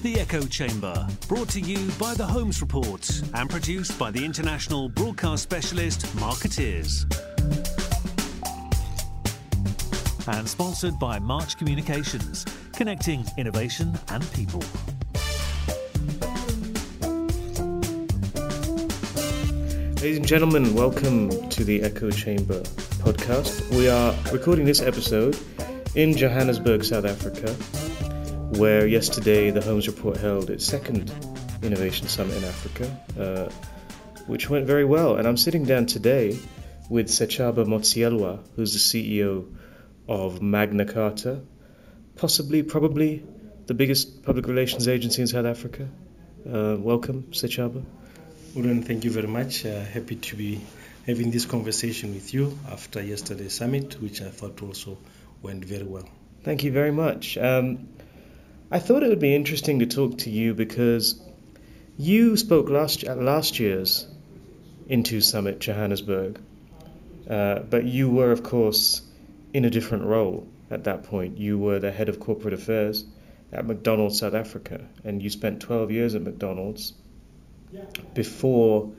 The Echo Chamber, brought to you by the Holmes Report and produced by the international broadcast specialist Markettiers. And sponsored by March Communications, connecting innovation and people. Ladies and gentlemen, welcome to the Echo Chamber podcast. We are recording this episode in Johannesburg, South Africa, where yesterday the Holmes Report held its second Innovation Summit in Africa, uh, which went very well. And I'm sitting down today with Sechaba Motsieloa, who's the CEO of Magna Carta, possibly, probably the biggest public relations agency in South Africa. Uh, welcome, Sechaba. Ulan, thank you very much. Uh, happy to be having this conversation with you after yesterday's summit, which I thought also went very well. Thank you very much. Um, I thought it would be interesting to talk to you because you spoke last at last year's In2 Summit Johannesburg, uh, but you were, of course, in a different role at that point. You were the head of corporate affairs at McDonald's South Africa, and you spent 12 years at McDonald's before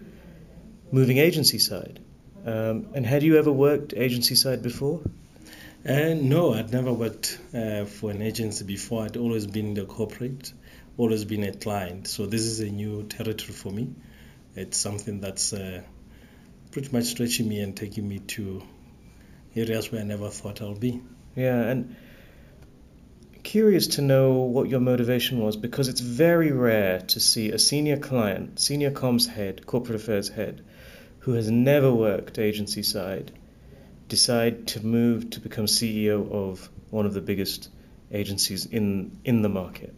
moving agency side. Um, and had you ever worked agency side before? Uh, no, I'd never worked uh, for an agency before. I'd always been the corporate, always been a client. So this is a new territory for me. It's something that's uh, pretty much stretching me and taking me to areas where I never thought I'll be. Yeah, and curious to know what your motivation was because it's very rare to see a senior client, senior comms head, corporate affairs head, who has never worked agency side decide to move to become CEO of one of the biggest agencies in in the market?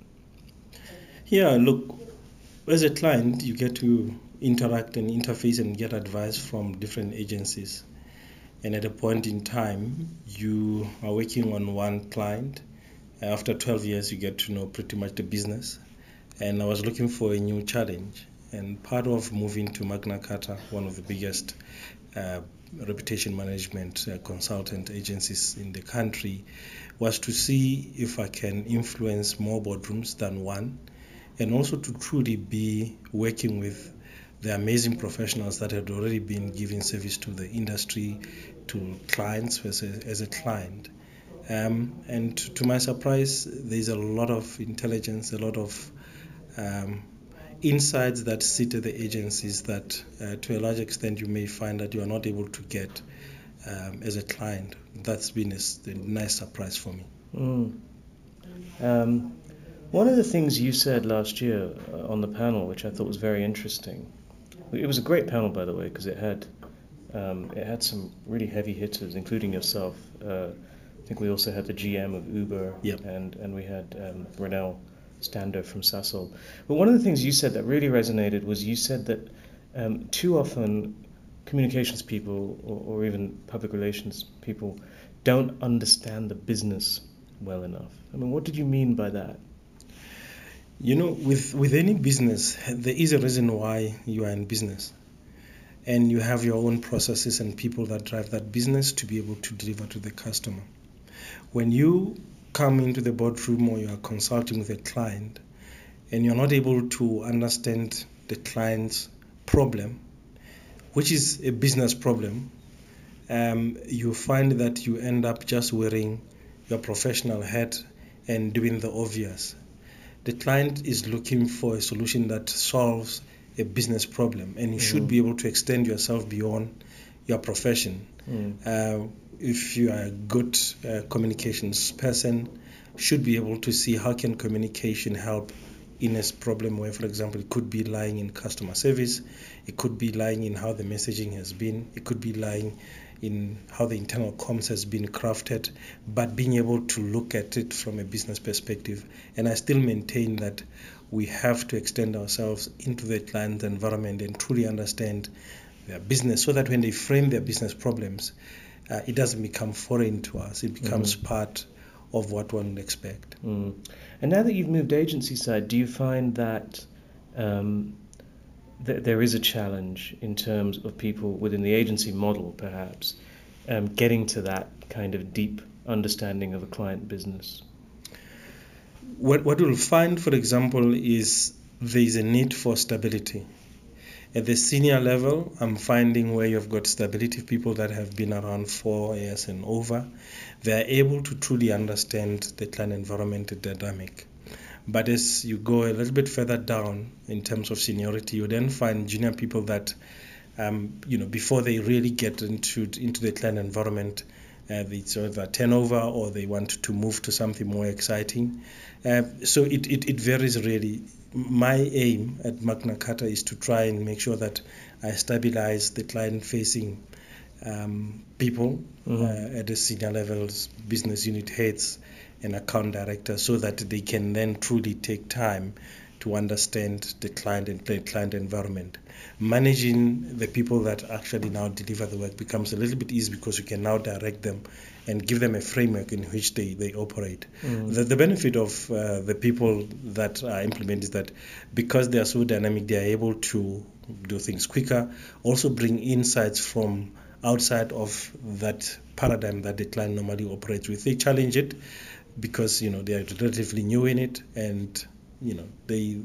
Yeah, look, as a client, you get to interact and interface and get advice from different agencies. And at a point in time, you are working on one client. After 12 years, you get to know pretty much the business. And I was looking for a new challenge. And part of moving to Magna Carta, one of the biggest uh, reputation management uh, consultant agencies in the country was to see if I can influence more boardrooms than one and also to truly be working with the amazing professionals that had already been giving service to the industry, to clients as a, as a client. Um, and to my surprise, there's a lot of intelligence, a lot of um, insights that sit at the agencies that, uh, to a large extent, you may find that you are not able to get um, as a client. That's been a, a nice surprise for me. Mm. Um, one of the things you said last year uh, on the panel, which I thought was very interesting, it was a great panel, by the way, because it had um, it had some really heavy hitters, including yourself. Uh, I think we also had the GM of Uber, yep. and and we had um, Stander from Sasol. But one of the things you said that really resonated was you said that um, too often communications people or, or, even public relations people don't understand the business well enough. I mean, what did you mean by that? You know, with, with any business, there is a reason why you are in business. And you have your own processes and people that drive that business to be able to deliver to the customer. When you come into the boardroom or you are consulting with a client and you're not able to understand the client's problem, which is a business problem, um, you find that you end up just wearing your professional hat and doing the obvious. The client is looking for a solution that solves a business problem, and you mm. should be able to extend yourself beyond your profession. Mm. Uh, if you are a good uh, communications person, should be able to see how can communication help in a problem where, for example, it could be lying in customer service, it could be lying in how the messaging has been, it could be lying in how the internal comms has been crafted, but being able to look at it from a business perspective. And I still maintain that we have to extend ourselves into the client environment and truly understand their business so that when they frame their business problems, uh, it doesn't become foreign to us. It becomes mm-hmm. part of what one would expect. Mm. And now that you've moved agency side, do you find that um, th- there is a challenge in terms of people within the agency model, perhaps, um, getting to that kind of deep understanding of a client business? what, what we'll find, for example, is there is a need for stability. At the senior level, I'm finding where you've got stability people that have been around four years and over, they are able to truly understand the client environment dynamic. But as you go a little bit further down in terms of seniority, you then find junior people that, um, you know, before they really get into into the client environment, uh, it's either turnover or they want to move to something more exciting. Uh, so it, it, it varies really. My aim at Magna Carta is to try and make sure that I stabilize the client facing um, people mm-hmm. uh, at the senior levels, business unit heads, and account directors, so that they can then truly take time to understand the client and the client environment. Managing the people that actually now deliver the work becomes a little bit easy because you can now direct them and give them a framework in which they, they operate. Mm. The, the benefit of uh, the people that are implemented is that because they are so dynamic, they are able to do things quicker, also bring insights from outside of that paradigm that the client normally operates with. They challenge it because you know they are relatively new in it and you know they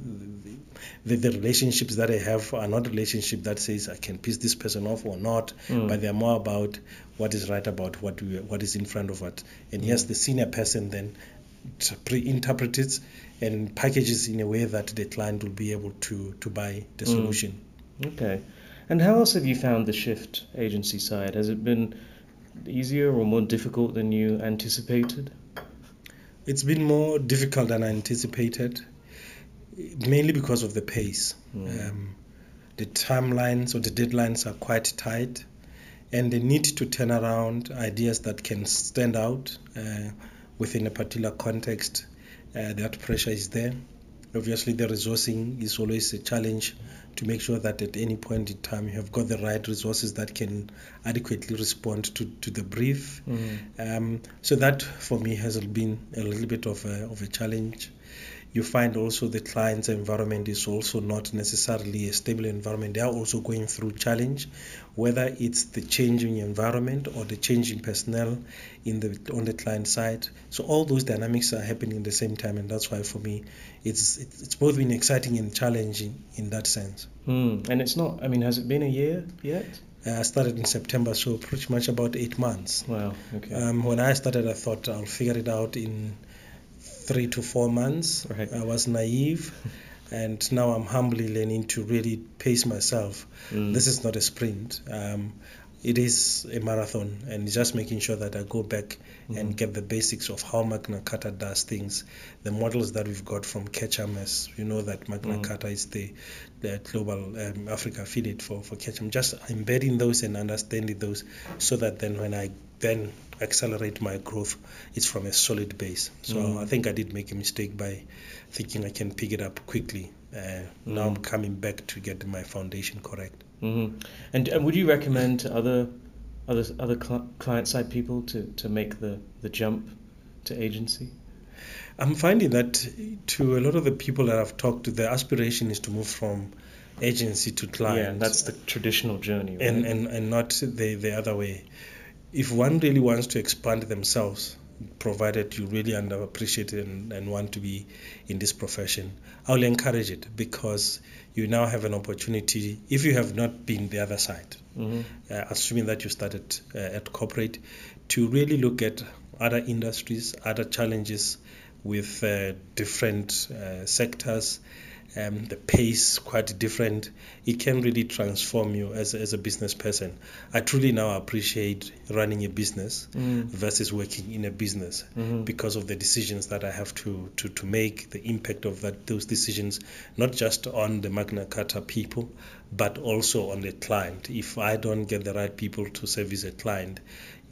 the, the, relationships that I have are not relationship that says I can piss this person off or not, mm. but they're more about what is right about what we, what is in front of us. And yes, the senior person then pre-interprets and packages in a way that the client will be able to to buy the mm. solution. Okay. And how else have you found the shift agency side? Has it been easier or more difficult than you anticipated? It's been more difficult than I anticipated mainly because of the pace. Mm. Um, the timelines or the deadlines are quite tight, and the need to turn around ideas that can stand out uh, within a particular context. Uh, that pressure is there. Obviously, the resourcing is always a challenge to make sure that at any point in time you have got the right resources that can adequately respond to, to the brief. Mm. Um, so that for me has been a little bit of a, of a challenge you find also the client's environment is also not necessarily a stable environment. They are also going through challenge, whether it's the changing environment or the changing personnel in the on the client side. So all those dynamics are happening at the same time, and that's why for me, it's it's both been exciting and challenging in that sense. Mm. And it's not. I mean, has it been a year yet? Uh, I started in September, so pretty much about eight months. Wow. Okay. Um, when I started, I thought I'll figure it out in three to four months. Right. I was naive. and now I'm humbly learning to really pace myself. Mm. This is not a sprint. Um, it is a marathon, and just making sure that I go back mm. and get the basics of how Magna Carta does things. The models that we've got from Ketchum, as you know, that Magna mm. Carta is the, the global um, Africa affiliate for, for Ketchum. Just embedding those and understanding those so that then when I then accelerate my growth, it's from a solid base. So mm. I think I did make a mistake by thinking I can pick it up quickly. Uh, mm. Now I'm coming back to get my foundation correct. Mm-hmm. And, and would you recommend to other other other cl- client side people to, to make the, the jump to agency? I'm finding that to a lot of the people that I've talked to, the aspiration is to move from agency to client. Yeah, that's the traditional journey, right? and, and and not the the other way if one really wants to expand themselves, provided you really underappreciate it and, and want to be in this profession, I'll encourage it because you now have an opportunity, if you have not been the other side, mm-hmm. uh, assuming that you started uh, at corporate, to really look at other industries, other challenges with uh, different uh, sectors um, the pace quite different. It can really transform you as, as a business person. I truly now appreciate running a business mm. versus working in a business mm-hmm. because of the decisions that I have to, to, to make, the impact of that those decisions, not just on the Magna Carta people, but also on the client. If I don't get the right people to service a client,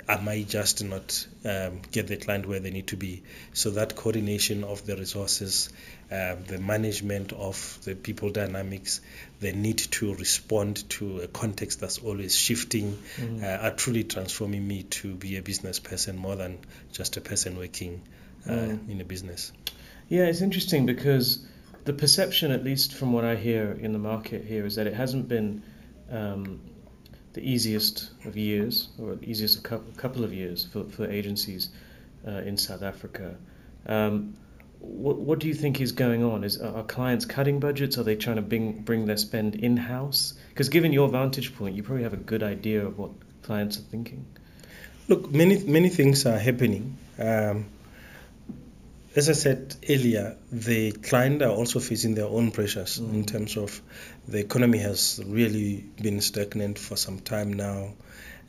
I might just not um, get the client where they need to be. So that coordination of the resources, uh, the management of the people dynamics, the need to respond to a context that's always shifting, mm-hmm. uh, are truly transforming me to be a business person more than just a person working uh, mm. in a business. Yeah, it's interesting because the perception, at least from what I hear in the market here, is that it hasn't been um, the easiest of years, or the easiest of couple, couple of years for, for agencies uh, in South Africa. Um, what, what do you think is going on? Is are clients cutting budgets? Are they trying to bring bring their spend in house? Because given your vantage point, you probably have a good idea of what clients are thinking. Look, many many things are happening. Um, as I said earlier, the client are also facing their own pressures mm. in terms of the economy has really been stagnant for some time now.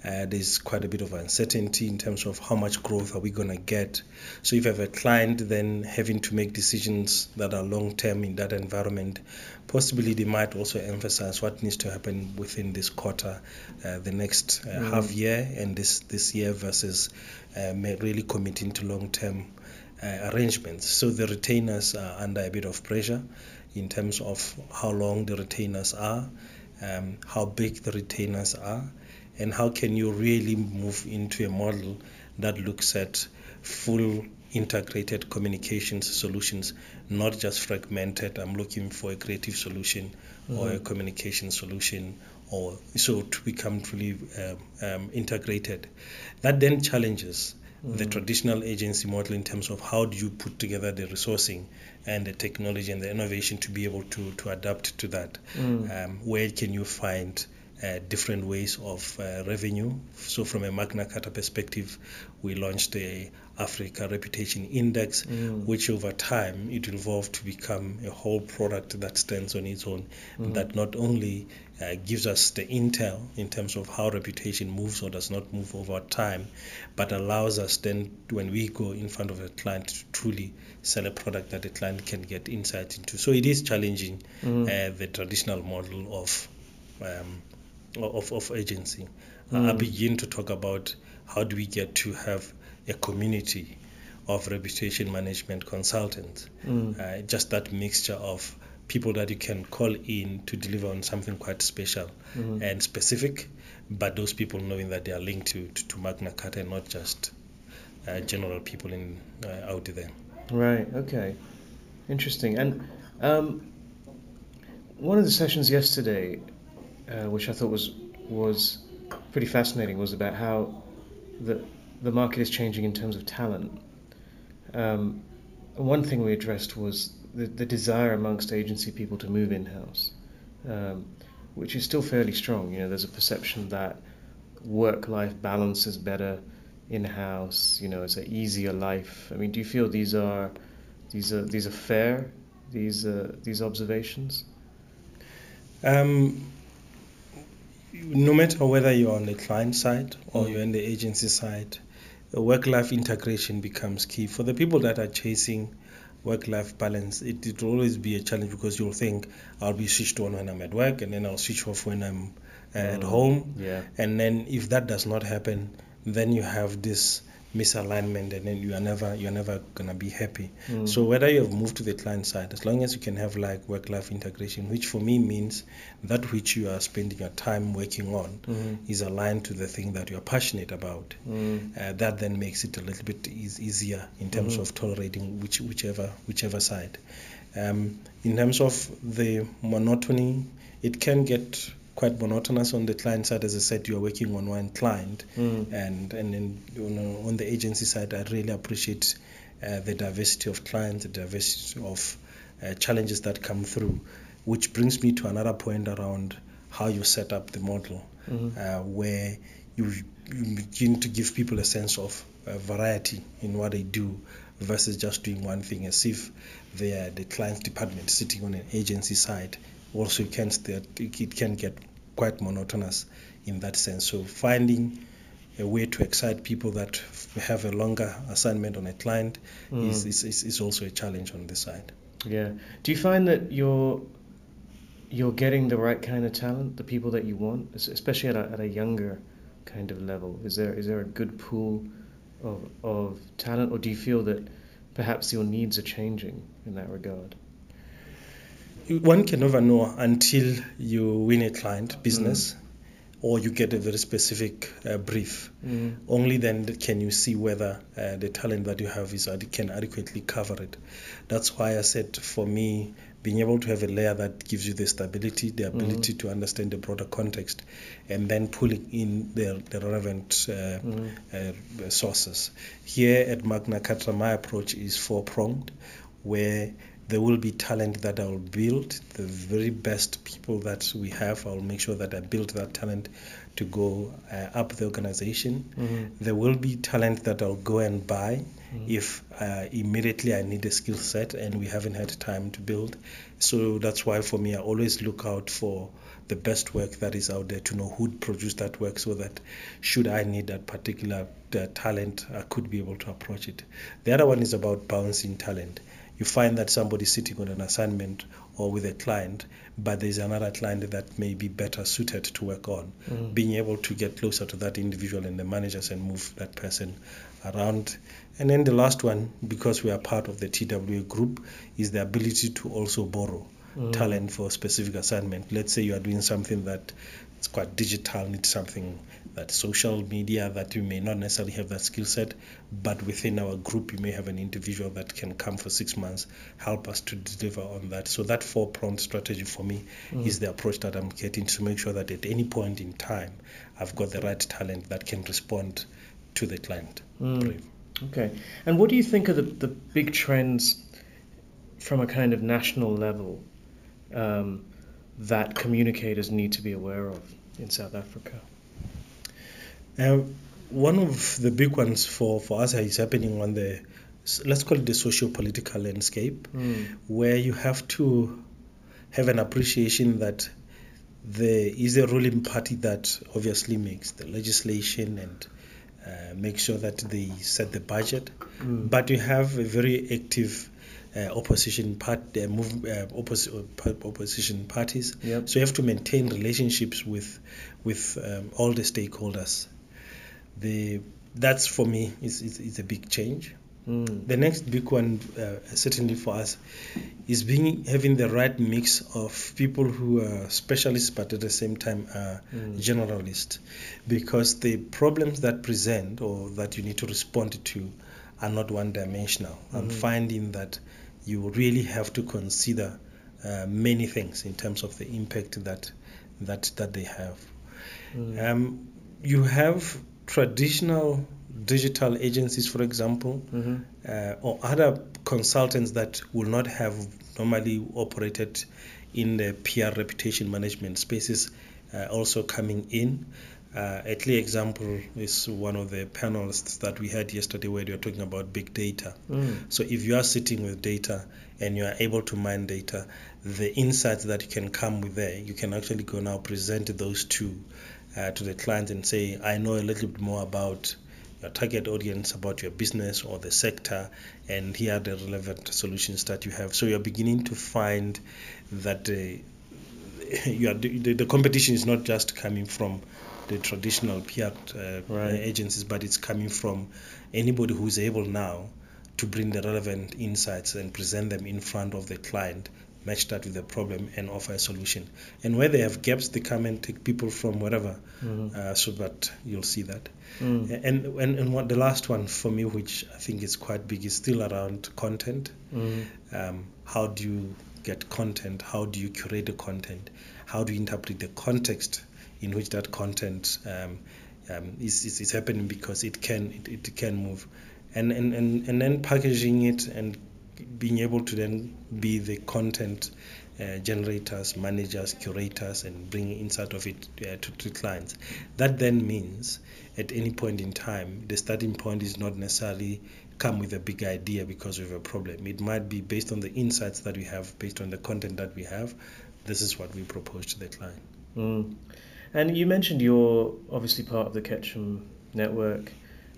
Uh, there's quite a bit of uncertainty in terms of how much growth are we going to get. So if you have a client then having to make decisions that are long term in that environment, possibly they might also emphasize what needs to happen within this quarter, uh, the next uh, mm. half year, and this this year versus uh, really committing to long term. Uh, arrangements. So the retainers are under a bit of pressure in terms of how long the retainers are, um, how big the retainers are, and how can you really move into a model that looks at full integrated communications solutions, not just fragmented. I'm looking for a creative solution mm-hmm. or a mm-hmm. communication solution, or so to become truly um, um, integrated. That then challenges the traditional agency model in terms of how do you put together the resourcing and the technology and the innovation to be able to, to adapt to that. Mm. Um, where can you find uh, different ways of uh, revenue. So, from a Magna Carta perspective, we launched the Africa Reputation Index, mm. which over time it evolved to become a whole product that stands on its own, mm. that not only uh, gives us the intel in terms of how reputation moves or does not move over time, but allows us then, when we go in front of a client, to truly sell a product that the client can get insight into. So, it is challenging mm. the traditional model of um, of, of agency. Mm. I begin to talk about how do we get to have a community of reputation management consultants. Mm. Uh, just that mixture of people that you can call in to deliver on something quite special mm. and specific, but those people knowing that they are linked to, to, to Magna Carta and not just uh, general people in uh, out there. Right, okay. Interesting. And um, one of the sessions yesterday uh, which I thought was was pretty fascinating, was about how the the market is changing in terms of talent. Um, one thing we addressed was the, the desire amongst agency people to move in house, um, which is still fairly strong. You know, there's a perception that work life balance is better in house. You know, it's an easier life. I mean, do you feel these are these are these are fair? These uh, these observations? Um, no matter whether you're on the client side or you're on the agency side, work life integration becomes key. For the people that are chasing work life balance, it, it will always be a challenge because you'll think I'll be switched on when I'm at work and then I'll switch off when I'm uh, mm. at home. Yeah. And then if that does not happen, then you have this misalignment and then you are never you're never gonna be happy mm. so whether you have moved to the client side as long as you can have like work life integration which for me means that which you are spending your time working on mm. is aligned to the thing that you're passionate about mm. uh, that then makes it a little bit e- easier in terms mm. of tolerating which, whichever whichever side um, in terms of the monotony it can get quite monotonous on the client side. As I said, you're working on one client, mm. and and then you know, on the agency side, I really appreciate uh, the diversity of clients, the diversity of uh, challenges that come through, which brings me to another point around how you set up the model, mm-hmm. uh, where you, you, begin to give people a sense of uh, variety in what they do versus just doing one thing as if they are the client department sitting on an agency side also it can it can get quite monotonous in that sense. So finding a way to excite people that have a longer assignment on a client mm. is, is, is also a challenge on this side. Yeah. Do you find that you're you're getting the right kind of talent, the people that you want, especially at a, at a younger kind of level? Is there is there a good pool of of talent, or do you feel that perhaps your needs are changing in that regard? One can never know until you win a client business mm. or you get a very specific uh, brief. Mm. Only then can you see whether uh, the talent that you have is can adequately cover it. That's why I said for me, being able to have a layer that gives you the stability, the ability mm. to understand the broader context, and then pulling in the, the relevant uh, mm. uh, sources. Here at Magna Carta, my approach is four pronged where there will be talent that I'll build, the very best people that we have. I'll make sure that I build that talent to go uh, up the organization. Mm-hmm. There will be talent that I'll go and buy Mhm. if uh, immediately I need a skill set and we haven't had time to build. So that's why for me, I always look out for the best work that is out there to know who produced that work so that should I need that particular uh, talent, I could be able to approach it. The other one is about bouncing talent. You find that somebody's sitting on an assignment or with a client, but there's another client that may be better suited to work on. Mhm. Being able to get closer to that individual and the managers and move that person around. And then the last one, because we are part of the TWA group, is the ability to also borrow Mm. talent for a specific assignment. Let's say you are doing something that it's quite digital, needs something that social media that you may not necessarily have that skill set, but within our group you may have an individual that can come for six months, help us to deliver on that. So that four pronged strategy for me Mm. is the approach that I'm getting to make sure that at any point in time I've got the right talent that can respond to the client. Mm. Okay. And what do you think are the, the big trends from a kind of national level um, that communicators need to be aware of in South Africa? Um, one of the big ones for, for us is happening on the, let's call it the socio-political landscape, Mm. where you have to have an appreciation that there is a ruling party that obviously makes the legislation and uh, make sure that they set the budget, Mm. but you have a very active uh, opposition part, uh, move, uh, oppos- uh, opposition parties. Yep. So you have to maintain relationships with with um, all the stakeholders. The that's for me is, a big change. Mm. The next big one, uh, certainly for us, is being having the right mix of people who are specialists but at the same time are Mm. generalists, because the problems that present or that you need to respond to are not one-dimensional. I'm Mhm. finding that you really have to consider uh, many things in terms of the impact that that that they have. Mm. Um, you have traditional digital agencies, for example, Mhm. uh, or other consultants that will not have normally operated in the PR reputation management spaces uh, also coming in. Uh, a clear example is one of the panelists that we had yesterday where they were talking about big data. Mm. So if you are sitting with data and you are able to mine data, the insights that you can come with there, you can actually go now present those to uh, to the client and say, I know a little bit more about your target audience, about your business or the sector, and here are the relevant solutions that you have. So you're beginning to find that uh, you are, the, the competition is not just coming from the traditional PR uh, Right. agencies, but it's coming from anybody who's able now to bring the relevant insights and present them in front of the client, match that with the problem, and offer a solution. And where they have gaps, they come and take people from wherever, Mhm. uh, so that you'll see that. Mm. And and and what the last one for me, which I think is quite big, is still around content. Mm. Um, how do you get content? How do you curate the content? How do you interpret the context in which that content um, um, is, is is happening? Because it can it, it can move, and, and and and then packaging it and being able to then be the content uh, generators, managers, curators, and bring insight of it uh, to, to clients. That then means at any point in time, the starting point is not necessarily come with a big idea because of a problem. It might be based on the insights that we have, based on the content that we have. This is what we propose to the client. Mm. And you mentioned you're obviously part of the Ketchum network.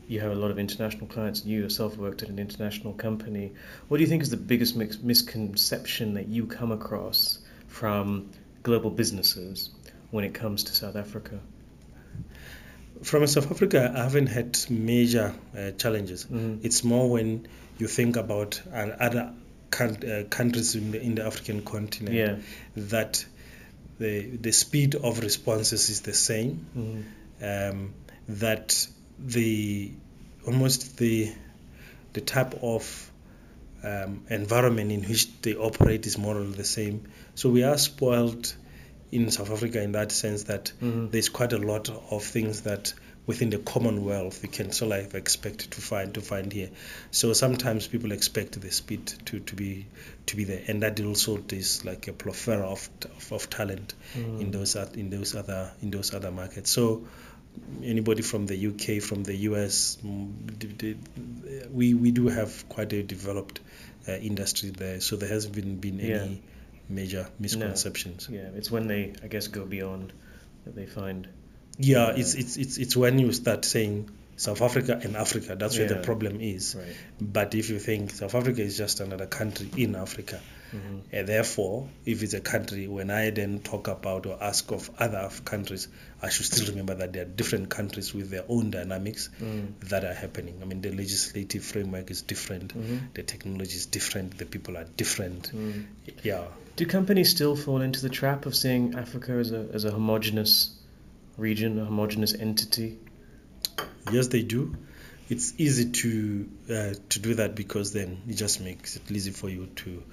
You have a lot of international clients. and You yourself worked at an international company. What do you think is the biggest mix- misconception that you come across from global businesses when it comes to South Africa? From South Africa, I haven't had major uh, challenges. Mhm. It's more when you think about uh, other coun- uh, countries in the, in the African continent Yeah. that the the speed of responses is the same. Mhm. um, that the almost the the type of um, environment in which they operate is more or less the same. So we are spoiled in South Africa in that sense that Mhm. there's quite a lot of things that within the Commonwealth you can sort of expect to find to find here. So sometimes people expect the speed to, to be to be there, and that also is like a plethora of, of, of talent mm. in those in those other in those other markets. So anybody from the UK, from the US, mm, we we do have quite a developed uh, industry there. So there hasn't been been any yeah. major misconceptions. No. Yeah, it's when they I guess go beyond that they find yeah, it's, it's it's it's when you start saying South Africa and Africa, that's yeah. where the problem is. Right. But if you think South Africa is just another country in Africa, mm-hmm. and therefore, if it's a country, when I then talk about or ask of other countries, I should still remember that there are different countries with their own dynamics mm. that are happening. I mean, the legislative framework is different, mm-hmm. the technology is different, the people are different. Mm. Yeah. Do companies still fall into the trap of seeing Africa as a as a homogenous region, a homogenous entity? Yes, they do. It's easy to uh, to do that because then it just makes it easy for you to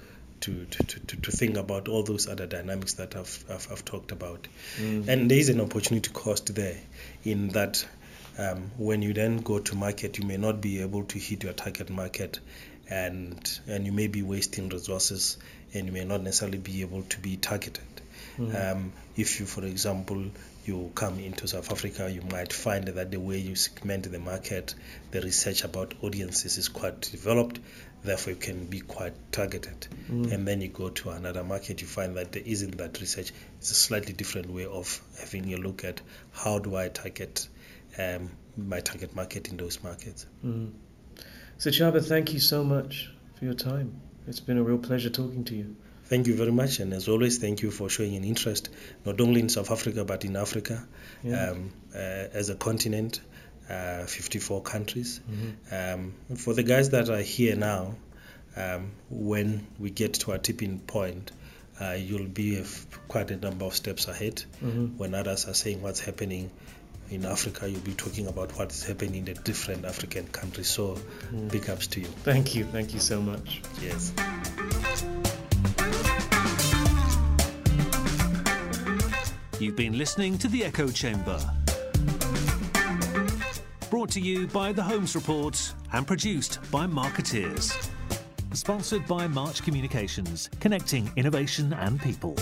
to, to, to, to think about all those other dynamics that I've, I've, I've talked about. Mm. And there is an opportunity cost there in that um, when you then go to market, you may not be able to hit your target market and, and you may be wasting resources and you may not necessarily be able to be targeted. Mm. Um, if you, for example, you come into South Africa, you might find that the way you segment the market, the research about audiences is quite developed, therefore you can be quite targeted. Mm. And then you go to another market, you find that there isn't that research. It's a slightly different way of having a look at how do I target um, my target market in those markets. Mm. Sechaba, thank you so much for your time. It's been a real pleasure talking to you. Thank you very much, and as always, thank you for showing an interest not only in South Africa but in Africa yeah. um, uh, as a continent. Uh, 54 countries. Mm-hmm. Um, for the guys that are here now, um, when we get to a tipping point, uh, you'll be quite a number of steps ahead. Mm-hmm. When others are saying what's happening in Africa, you'll be talking about what is happening in the different African countries. So, mm. big ups to you. Thank you. Thank you so much. Yes. You've been listening to The Echo Chamber. Brought to you by The Holmes Report and produced by Markettiers. Sponsored by March Communications, connecting innovation and people.